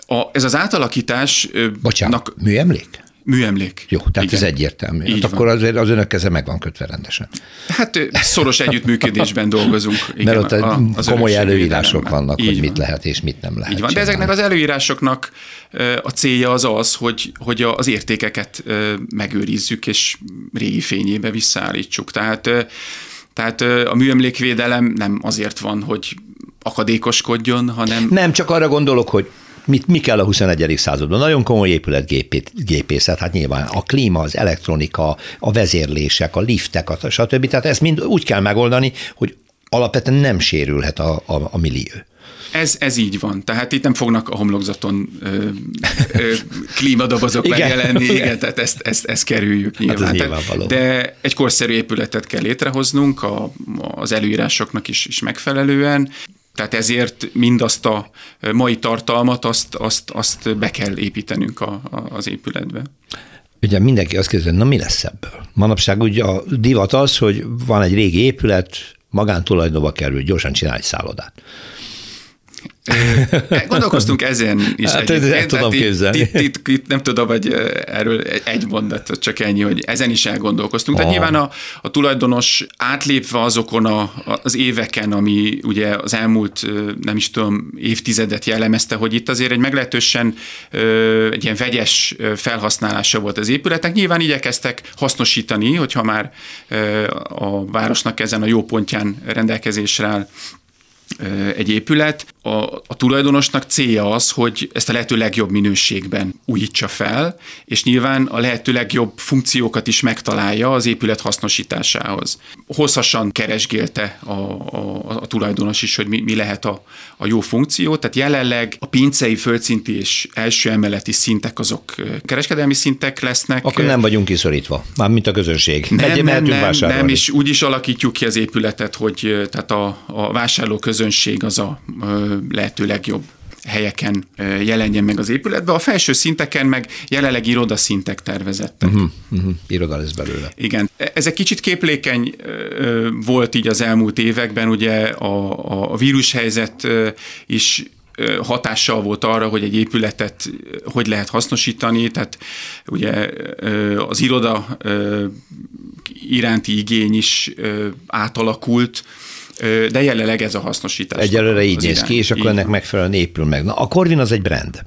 A, ez az átalakítás... Bocsánat, műemlék? Műemlék. Jó, tehát Igen. ez egyértelmű. hát akkor azért az önök keze meg van kötve rendesen. Hát szoros együttműködésben dolgozunk. Igen, Mert ott a, az komoly előírások vannak, Így hogy van. mit lehet és mit nem lehet. Így van, de ezeknek az előírásoknak a célja az az, hogy, hogy az értékeket megőrizzük és régi fényébe visszaállítsuk. Tehát, tehát a műemlékvédelem nem azért van, hogy akadékoskodjon, hanem... Nem, csak arra gondolok, hogy mit, mi kell a 21. században? Nagyon komoly épületgépészet, hát nyilván a klíma, az elektronika, a vezérlések, a liftek, a stb. Tehát ezt mind úgy kell megoldani, hogy alapvetően nem sérülhet a, a, a millió. Ez, ez így van. Tehát itt nem fognak a homlokzaton ö, ö, klímadobozok igen, megjelenni, igen. igen, tehát ezt, ezt, ezt kerüljük nyilván. Hát de egy korszerű épületet kell létrehoznunk a, az előírásoknak is, is megfelelően. Tehát ezért mindazt a mai tartalmat, azt, azt, azt be kell építenünk a, a, az épületbe. Ugye mindenki azt kérdezi, na mi lesz ebből? Manapság ugye a divat az, hogy van egy régi épület, magántulajdonba kerül, gyorsan csinálj szállodát. Gondolkoztunk ezen is. Hát, egyébként. tudom hát képzelni. Itt, itt, itt, nem tudom, hogy erről egy mondat, csak ennyi, hogy ezen is elgondolkoztunk. Tehát nyilván a, a tulajdonos átlépve azokon a, az éveken, ami ugye az elmúlt, nem is tudom, évtizedet jellemezte, hogy itt azért egy meglehetősen egy ilyen vegyes felhasználása volt az épületek. Nyilván igyekeztek hasznosítani, hogyha már a városnak ezen a jó pontján rendelkezésre áll egy épület. a, a tulajdonosnak célja az, hogy ezt a lehető legjobb minőségben újítsa fel, és nyilván a lehető legjobb funkciókat is megtalálja az épület hasznosításához. Hosszasan keresgélte a, a, a tulajdonos is, hogy mi, mi lehet a, a jó funkció, tehát jelenleg a pincei, földszinti és első emeleti szintek azok kereskedelmi szintek lesznek. Akkor nem vagyunk kiszorítva, mint a közönség. Nem, Egy, nem, nem, nem, és úgy is alakítjuk ki az épületet, hogy tehát a, a vásárló közönség az a lehető legjobb helyeken jelenjen meg az épületbe. A felső szinteken meg jelenleg irodaszintek tervezettek. Uh-huh, uh-huh. Iroda lesz belőle. Igen. Ez egy kicsit képlékeny volt így az elmúlt években, ugye a, a vírushelyzet is hatással volt arra, hogy egy épületet hogy lehet hasznosítani, tehát ugye az iroda iránti igény is átalakult, de jelenleg ez a hasznosítás. Egyelőre így néz ki, és akkor ennek megfelelően épül meg. Na, a Corvin az egy brand.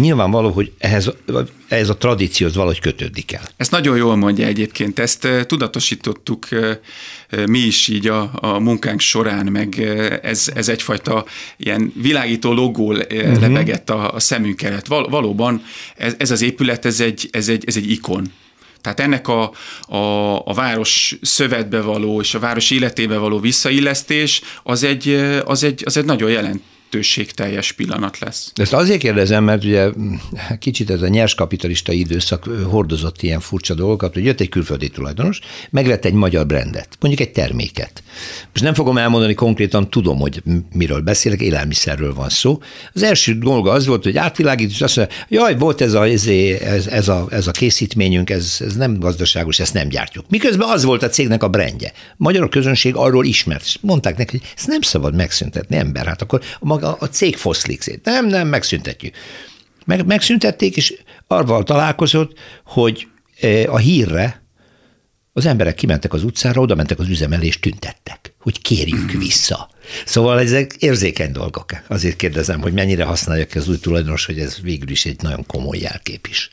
Nyilvánvaló, hogy ehhez, ehhez a tradícióhoz valahogy kötődik el. Ezt nagyon jól mondja egyébként, ezt tudatosítottuk mi is így a, a munkánk során, meg ez, ez egyfajta ilyen világító logó uh-huh. lebegett a, a szemünk előtt. Val, valóban ez, ez az épület, ez egy, ez egy, ez egy ikon. Tehát ennek a, a, a város szövetbe való és a város életébe való visszaillesztés az egy, az egy, az egy nagyon jelent, teljes pillanat lesz. De ezt azért kérdezem, mert ugye kicsit ez a nyers kapitalista időszak hordozott ilyen furcsa dolgokat, hogy jött egy külföldi tulajdonos, megvett egy magyar brandet, mondjuk egy terméket. Most nem fogom elmondani konkrétan, tudom, hogy miről beszélek, élelmiszerről van szó. Az első dolga az volt, hogy átvilágít, és azt mondja, jaj, volt ez a, ez, ez, ez a, ez a készítményünk, ez, ez nem gazdaságos, ezt nem gyártjuk. Miközben az volt a cégnek a brendje. A magyar közönség arról ismert. Mondták neki, hogy ezt nem szabad megszüntetni, ember. Hát akkor maga a cég foszlik. Nem, nem, megszüntetjük. Meg, megszüntették, és arval találkozott, hogy e, a hírre az emberek kimentek az utcára, oda mentek az üzemelés, és tüntettek, hogy kérjük vissza. Szóval ezek érzékeny dolgok. Azért kérdezem, hogy mennyire használja ki az új tulajdonos, hogy ez végül is egy nagyon komoly jelkép is.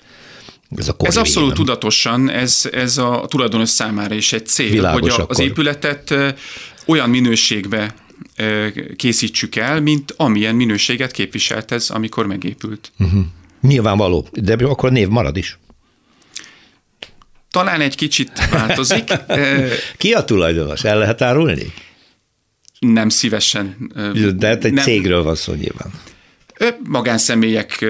Ez, a ez abszolút tudatosan, ez, ez a tulajdonos számára is egy cél, Világos hogy a, az épületet olyan minőségbe készítsük el, mint amilyen minőséget képviselt ez, amikor megépült. Uh-huh. Nyilvánvaló, de akkor név marad is. Talán egy kicsit változik. (laughs) Ki a tulajdonos? El lehet árulni? Nem szívesen. De hát egy nem. cégről van szó nyilván. Magánszemélyek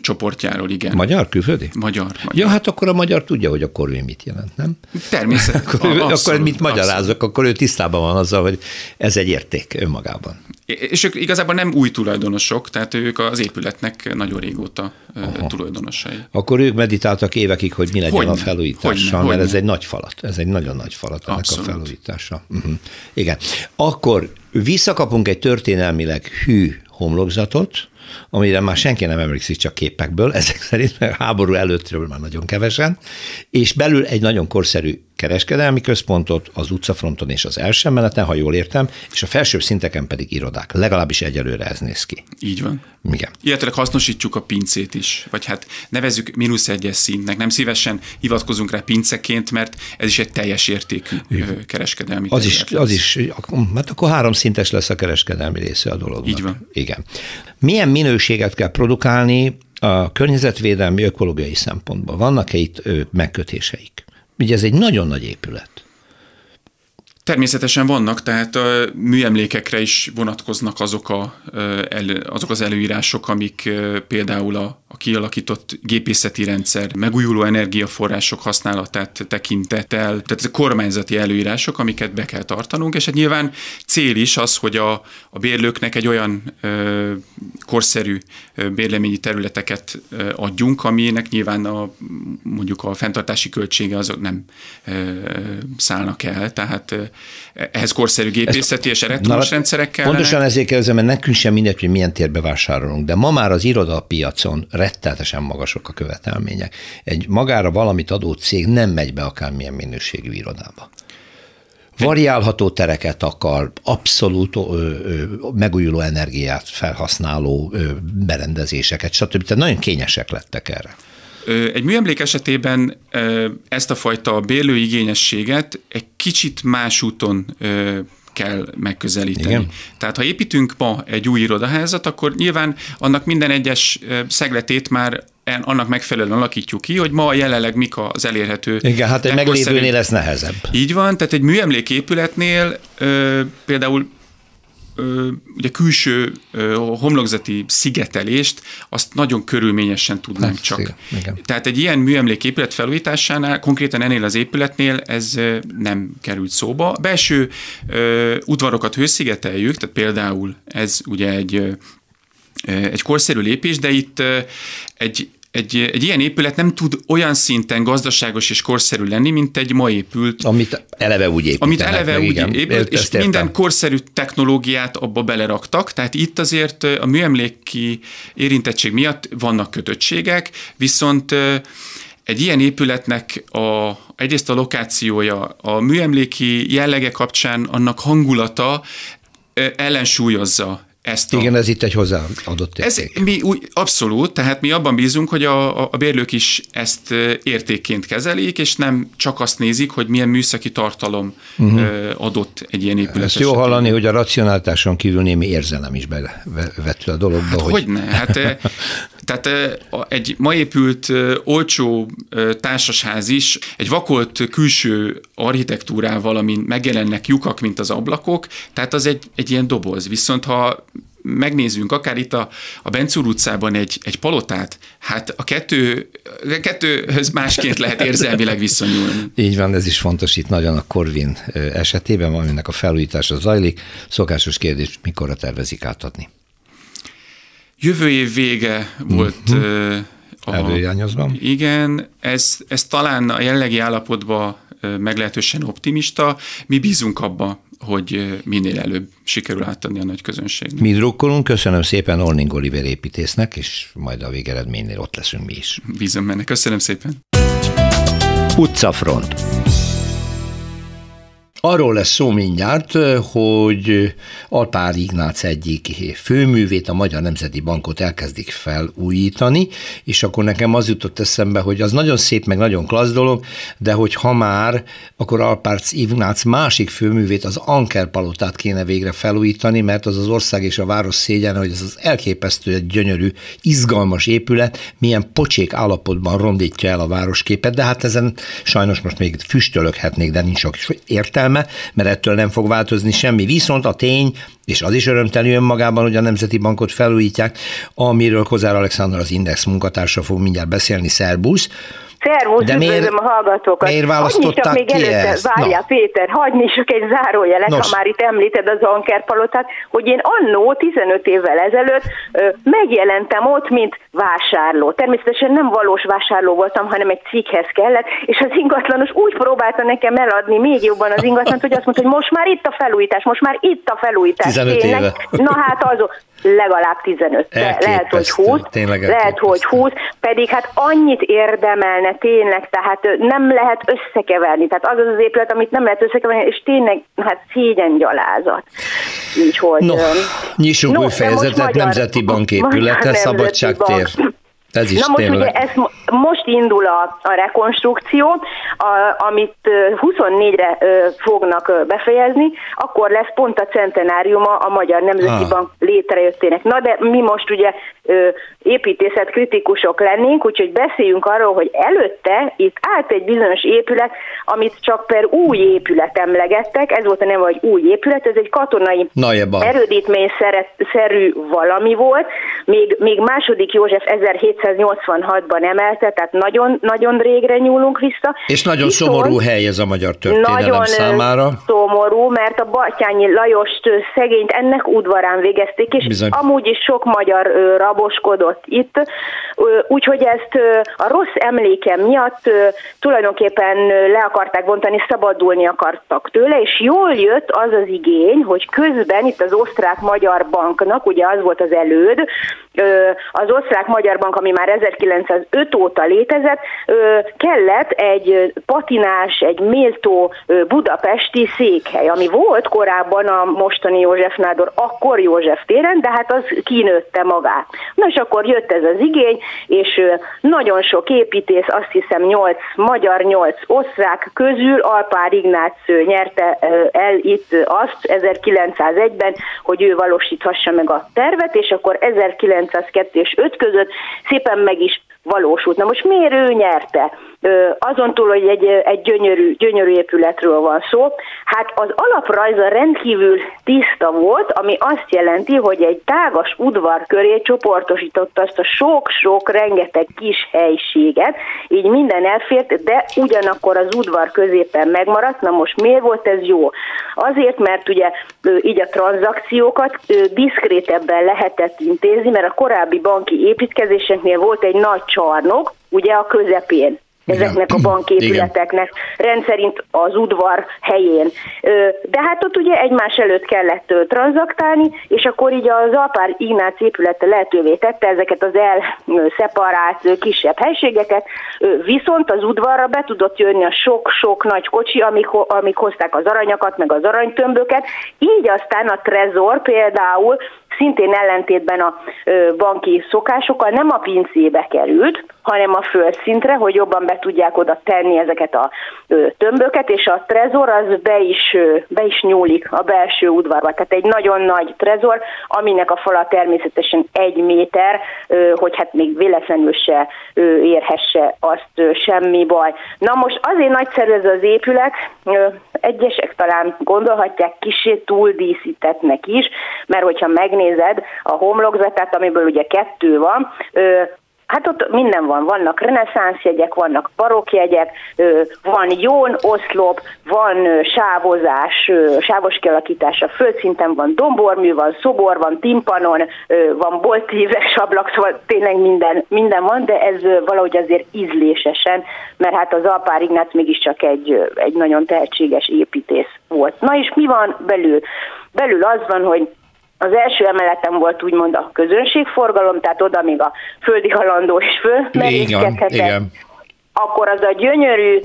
csoportjáról, igen. Magyar, külföldi? Magyar, magyar. Ja, hát akkor a magyar tudja, hogy a korvé mit jelent, nem? Természetesen. (laughs) akkor, abszolút, akkor mit magyarázok, abszolút. akkor ő tisztában van azzal, hogy ez egy érték önmagában. És ők igazából nem új tulajdonosok, tehát ők az épületnek nagyon régóta Aha. tulajdonosai. Akkor ők meditáltak évekig, hogy mi legyen hogyne, a felújítással, hogyne, mert hogyne. ez egy nagy falat, ez egy nagyon nagy falat ennek Abszolút. a felújítása. Uh-huh. Igen. Akkor visszakapunk egy történelmileg hű homlokzatot, amire már senki nem emlékszik csak képekből, ezek szerint a háború előttről már nagyon kevesen, és belül egy nagyon korszerű kereskedelmi központot az utcafronton és az első emeleten, ha jól értem, és a felsőbb szinteken pedig irodák. Legalábbis egyelőre ez néz ki. Így van. Igen. Illetve hasznosítsuk a pincét is, vagy hát nevezzük mínusz egyes szintnek. Nem szívesen hivatkozunk rá pinceként, mert ez is egy teljes értékű Igen. kereskedelmi az is, lesz. az is, hát akkor három szintes lesz a kereskedelmi része a dolognak. Így van. Igen. Milyen minőséget kell produkálni a környezetvédelmi, ökológiai szempontból? Vannak-e itt megkötéseik? Ugye ez egy nagyon nagy épület. Természetesen vannak, tehát a műemlékekre is vonatkoznak azok, a, azok az előírások, amik például a, a kialakított gépészeti rendszer, megújuló energiaforrások használatát tekintettel, tehát ez a kormányzati előírások, amiket be kell tartanunk, és hát nyilván cél is az, hogy a, a bérlőknek egy olyan ö, korszerű bérleményi területeket adjunk, aminek nyilván a, mondjuk a fenntartási költsége azok nem ö, szállnak el, tehát ehhez korszerű gépészeti és elektromos rendszerek kellene. Pontosan ezért kérdezem, mert nekünk sem mindegy, hogy milyen térbe vásárolunk, de ma már az irodapiacon rettenetesen magasok a követelmények. Egy magára valamit adó cég nem megy be akármilyen minőségű irodába variálható tereket akar, abszolút ö, ö, megújuló energiát felhasználó ö, berendezéseket, stb. Tehát nagyon kényesek lettek erre. Egy műemlék esetében ezt a fajta bérlőigényességet egy kicsit más úton kell megközelíteni. Igen. Tehát ha építünk ma egy új irodaházat, akkor nyilván annak minden egyes szegletét már annak megfelelően alakítjuk ki, hogy ma jelenleg mik az elérhető. Igen, hát egy meglévőnél ez nehezebb. Így van, tehát egy műemléképületnél ö, például ugye külső homlokzati szigetelést, azt nagyon körülményesen tudnánk hát, csak. Igen. Tehát egy ilyen műemléképület felújításánál, konkrétan ennél az épületnél ez nem került szóba. Belső udvarokat hőszigeteljük, tehát például ez ugye egy egy korszerű lépés, de itt egy egy, egy ilyen épület nem tud olyan szinten gazdaságos és korszerű lenni, mint egy ma épült. Amit eleve úgy építenek. Amit eleve meg, úgy igen, épült, és értem. minden korszerű technológiát abba beleraktak, tehát itt azért a műemléki érintettség miatt vannak kötöttségek, viszont egy ilyen épületnek a, egyrészt a lokációja, a műemléki jellege kapcsán annak hangulata ellensúlyozza ezt a... Igen, ez itt egy hozzáadott érték. Ez mi úgy, abszolút, tehát mi abban bízunk, hogy a, a bérlők is ezt értékként kezelik, és nem csak azt nézik, hogy milyen műszaki tartalom uh-huh. adott egy ilyen épület. Ezt jó hallani, hogy a racionáltáson kívül némi érzelem is bevető a dologba. Hát hogy... Hogyne, hát (laughs) tehát egy ma épült olcsó társasház is egy vakolt külső architektúrával, amin megjelennek lyukak, mint az ablakok, tehát az egy, egy ilyen doboz. Viszont ha megnézzünk akár itt a, a Bencúr utcában egy, egy palotát, hát a kettő, a kettőhöz másként lehet érzelmileg viszonyulni. Így van, ez is fontos itt nagyon a Corvin esetében, aminek a felújítása zajlik. Szokásos kérdés, mikorra tervezik átadni? Jövő év vége volt uh-huh. a, Előjányozban. Igen, ez, ez talán a jellegi állapotban meglehetősen optimista. Mi bízunk abba, hogy minél előbb sikerül átadni a nagy közönségnek. Mi drukkolunk, köszönöm szépen Orning Oliver építésznek, és majd a végeredménynél ott leszünk mi is. Bízom benne, köszönöm szépen. Utcafront. Arról lesz szó mindjárt, hogy Alpár Ignác egyik főművét, a Magyar Nemzeti Bankot elkezdik felújítani, és akkor nekem az jutott eszembe, hogy az nagyon szép, meg nagyon klassz dolog, de hogy ha már, akkor Alpár Ignác másik főművét, az Anker Palotát kéne végre felújítani, mert az az ország és a város szégyen, hogy ez az elképesztő, gyönyörű, izgalmas épület, milyen pocsék állapotban rondítja el a városképet, de hát ezen sajnos most még füstölöghetnék, de nincs sok értelme értelme, mert ettől nem fog változni semmi. Viszont a tény, és az is örömteli önmagában, hogy a Nemzeti Bankot felújítják, amiről Kozár Alexander az Index munkatársa fog mindjárt beszélni, szerbusz, Szervusz, De miért, a hallgatókat. Miért választották még ki előtte, ezt? Várjál, no. Péter, hagyni csak egy zárójelet, Nos. ha már itt említed az Anker palotát, hogy én annó 15 évvel ezelőtt ö, megjelentem ott, mint vásárló. Természetesen nem valós vásárló voltam, hanem egy cikkhez kellett, és az ingatlanos úgy próbálta nekem eladni még jobban az ingatlant, hogy azt mondta, hogy most már itt a felújítás, most már itt a felújítás. 15 éve. Na hát az, legalább 15, de lehet, hogy 20, lehet, hogy 20, pedig hát annyit érdemelne tényleg, tehát nem lehet összekeverni, tehát az az az épület, amit nem lehet összekeverni, és tényleg hát szégyen gyalázat. Így, hogy, no, nyissunk no, új fejezetet, Nemzeti Bank (laughs) épülete, Szabadságtér. Bank. Ez is Na most tényleg. ugye ez most indul a, a rekonstrukció, a, amit 24-re fognak befejezni, akkor lesz pont a centenáriuma a Magyar Nemzeti ah. Bank létrejöttének. Na de mi most ugye építészet kritikusok lennénk, úgyhogy beszéljünk arról, hogy előtte itt állt egy bizonyos épület, amit csak per új épület emlegettek, ez volt a neve, hogy új épület, ez egy katonai erődítményszerű valami volt, még, még második József 1786-ban emelte, tehát nagyon, nagyon régre nyúlunk vissza. És nagyon Viszont szomorú hely ez a magyar történelem nagyon számára. szomorú, mert a Batyányi Lajost szegényt ennek udvarán végezték, és Bizony. amúgy is sok magyar raboskodott itt, úgyhogy ezt a rossz emléke miatt tulajdonképpen le akarták bontani, szabadulni akartak tőle, és jól jött az az igény, hogy közben itt az osztrák-magyar banknak, ugye az volt az előd, az osztrák-magyar bank, ami ami már 1905 óta létezett, kellett egy patinás, egy méltó budapesti székhely, ami volt korábban a mostani József Nádor, akkor József téren, de hát az kinőtte magát. Na és akkor jött ez az igény, és nagyon sok építész, azt hiszem 8 magyar, 8 osztrák közül Alpár Ignác nyerte el itt azt 1901-ben, hogy ő valósíthassa meg a tervet, és akkor 1902 és 5 között szépen meg is valósult. Na most miért ő nyerte? Azon túl, hogy egy, egy gyönyörű, gyönyörű épületről van szó, hát az alaprajza rendkívül tiszta volt, ami azt jelenti, hogy egy tágas udvar köré csoportosította azt a sok-sok rengeteg kis helységet, így minden elfért, de ugyanakkor az udvar középen megmaradt. Na most miért volt ez jó? Azért, mert ugye így a tranzakciókat diszkrétebben lehetett intézni, mert a korábbi banki építkezéseknél volt egy nagy csarnok, ugye a közepén ezeknek a banképületeknek, rendszerint az udvar helyén. De hát ott ugye egymás előtt kellett tranzaktálni, és akkor így az Alpár Ignác épülete lehetővé tette ezeket az elszeparált kisebb helységeket, viszont az udvarra be tudott jönni a sok-sok nagy kocsi, amik, amik hozták az aranyakat, meg az aranytömböket, így aztán a trezor például szintén ellentétben a banki szokásokkal nem a pincébe került, hanem a földszintre, hogy jobban be tudják oda tenni ezeket a tömböket, és a trezor az be is, be is nyúlik a belső udvarba. Tehát egy nagyon nagy trezor, aminek a fala természetesen egy méter, hogy hát még véletlenül se érhesse azt semmi baj. Na most azért nagyszerű ez az épület, egyesek talán gondolhatják kisé túldíszítetnek is, mert hogyha megnézed a homlokzatát, amiből ugye kettő van, Hát ott minden van, vannak reneszánsz jegyek, vannak barokjegyek, van jón, oszlop, van sávozás, sávos kialakítás a földszinten, van dombormű, van szobor, van timpanon, van boltíves ablak, szóval tényleg minden, minden van, de ez valahogy azért ízlésesen, mert hát az Alpár Ignác mégiscsak egy, egy nagyon tehetséges építész volt. Na és mi van belül? Belül az van, hogy az első emeleten volt úgymond a közönségforgalom, tehát oda még a földi halandó is fölmerészkedhetett. Akkor az a gyönyörű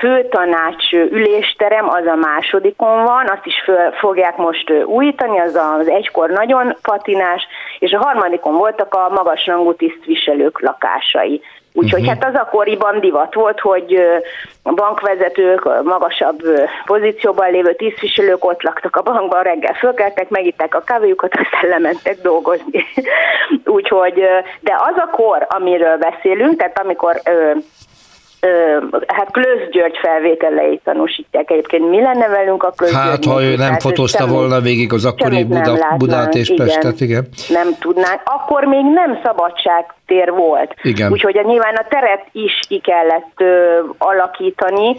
főtanács ülésterem, az a másodikon van, azt is föl fogják most újítani, az az egykor nagyon patinás, és a harmadikon voltak a magasrangú tisztviselők lakásai. Úgyhogy uh-huh. hát az akkoriban divat volt, hogy a bankvezetők, a magasabb pozícióban lévő tisztviselők ott laktak a bankban, reggel fölkeltek, megitták a kávéjukat, (laughs) aztán lementek dolgozni. (laughs) Úgyhogy, de az a kor, amiről beszélünk, tehát amikor hát Klősz György felvételeit tanúsítják egyébként. Mi lenne velünk a Klősz Hát, ha ő nem fotózta volna végig az akkori Buda, Budát és igen, Pestet, igen. Nem tudnánk. Akkor még nem szabadság tér volt. Igen. Úgyhogy a, nyilván a teret is ki kellett ö, alakítani,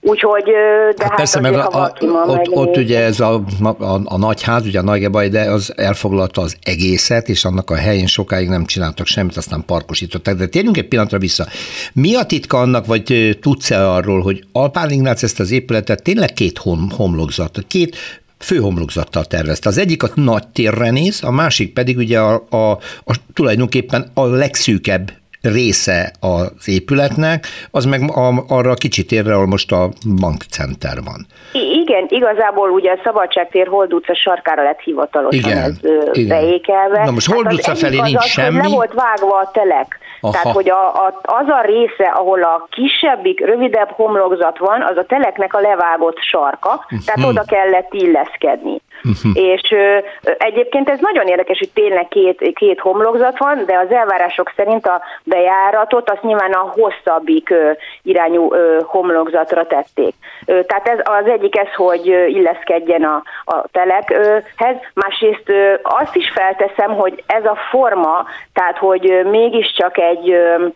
úgyhogy de hát, hát persze, mert a, a, ott, ott ugye ez a, a, a nagyház, ugye a Nagygebaj, de az elfoglalta az egészet, és annak a helyén sokáig nem csináltak semmit, aztán parkosították. De térjünk egy pillanatra vissza. Mi a titka annak, vagy tudsz-e arról, hogy Alpán Ignác ezt az épületet tényleg két hom, homlokzat, két főhomlokzattal tervezte. Az egyik a nagy térre néz, a másik pedig ugye a, a, a tulajdonképpen a legszűkebb része az épületnek, az meg a, arra a kicsit térre, ahol most a bankcenter van. Igen, igazából ugye a Szabadságtér Hold utca sarkára lett hivatalosan igen, ez igen. beékelve. Na most Hold hát utca felé nincs az, semmi. Nem volt vágva a telek. Aha. Tehát, hogy a, a, az a része, ahol a kisebbik, rövidebb homlokzat van, az a teleknek a levágott sarka, tehát mhm. oda kellett illeszkedni. Uh-huh. És ö, egyébként ez nagyon érdekes, hogy tényleg két, két homlokzat van, de az elvárások szerint a bejáratot azt nyilván a hosszabbik ö, irányú ö, homlokzatra tették. Ö, tehát ez az egyik ez, hogy illeszkedjen a, a telekhez, másrészt ö, azt is felteszem, hogy ez a forma, tehát hogy mégiscsak egy ö,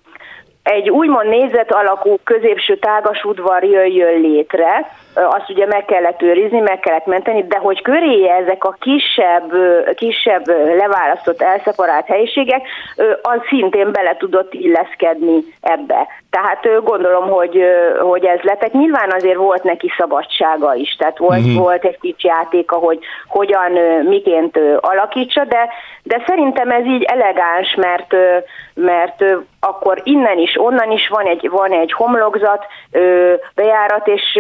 egy úgymond nézet alakú középső tágas udvar jöjjön létre, azt ugye meg kellett őrizni, meg kellett menteni, de hogy köréje ezek a kisebb, kisebb leválasztott, elszeparált helyiségek, az szintén bele tudott illeszkedni ebbe. Tehát gondolom, hogy, hogy ez lett. Nyilván azért volt neki szabadsága is, tehát volt, uh-huh. volt egy kicsi játéka, hogy hogyan, miként alakítsa, de, de szerintem ez így elegáns, mert, mert akkor innen is, onnan is van egy, van egy homlokzat, bejárat, és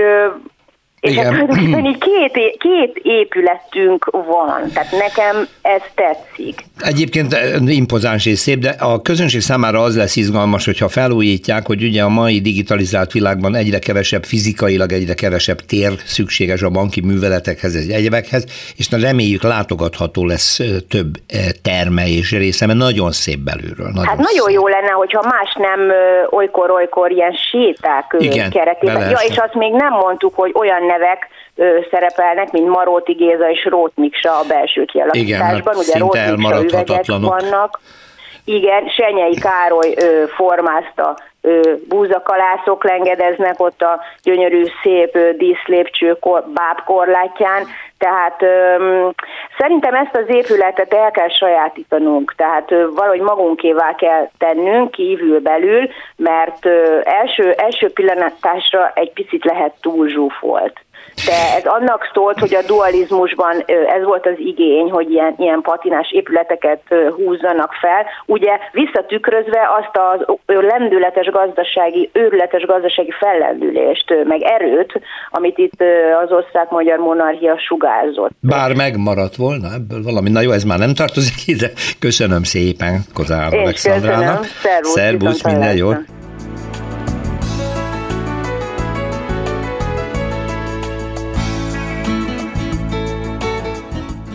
és Igen. hát így (clears throat) két, két épületünk van, tehát nekem ez tetszik. Egyébként eh, impozáns és szép, de a közönség számára az lesz izgalmas, hogyha felújítják, hogy ugye a mai digitalizált világban egyre kevesebb fizikailag, egyre kevesebb tér szükséges a banki műveletekhez, egy egyebekhez, és reméljük látogatható lesz eh, több eh, terme és része, mert nagyon szép belülről. Nagyon hát nagyon szép. jó lenne, hogyha más nem olykor-olykor ilyen séták Igen, keretében. Ja, és azt még nem mondtuk, hogy olyan nevek ö, szerepelnek, mint Maróti Géza és Rót Miksa a belső kialakításban. Igen, hát Ugye Miksa üvegek vannak. Igen, Senyei Károly ö, formázta ö, búzakalászok lengedeznek ott a gyönyörű szép ö, díszlépcső kor, bábkorlátján, tehát ö, szerintem ezt az épületet el kell sajátítanunk, tehát ö, valahogy magunkévá kell tennünk kívül-belül, mert ö, első, első pillanatásra egy picit lehet túl zsúfolt de ez annak szólt, hogy a dualizmusban ez volt az igény, hogy ilyen, ilyen patinás épületeket húzzanak fel, ugye visszatükrözve azt a lendületes gazdasági, őrületes gazdasági fellendülést, meg erőt, amit itt az osztrák-magyar monarchia sugárzott. Bár megmaradt volna ebből valami, na jó, ez már nem tartozik ide. Köszönöm szépen Kozár Alexandrának. Szervusz, Szervusz minden jót.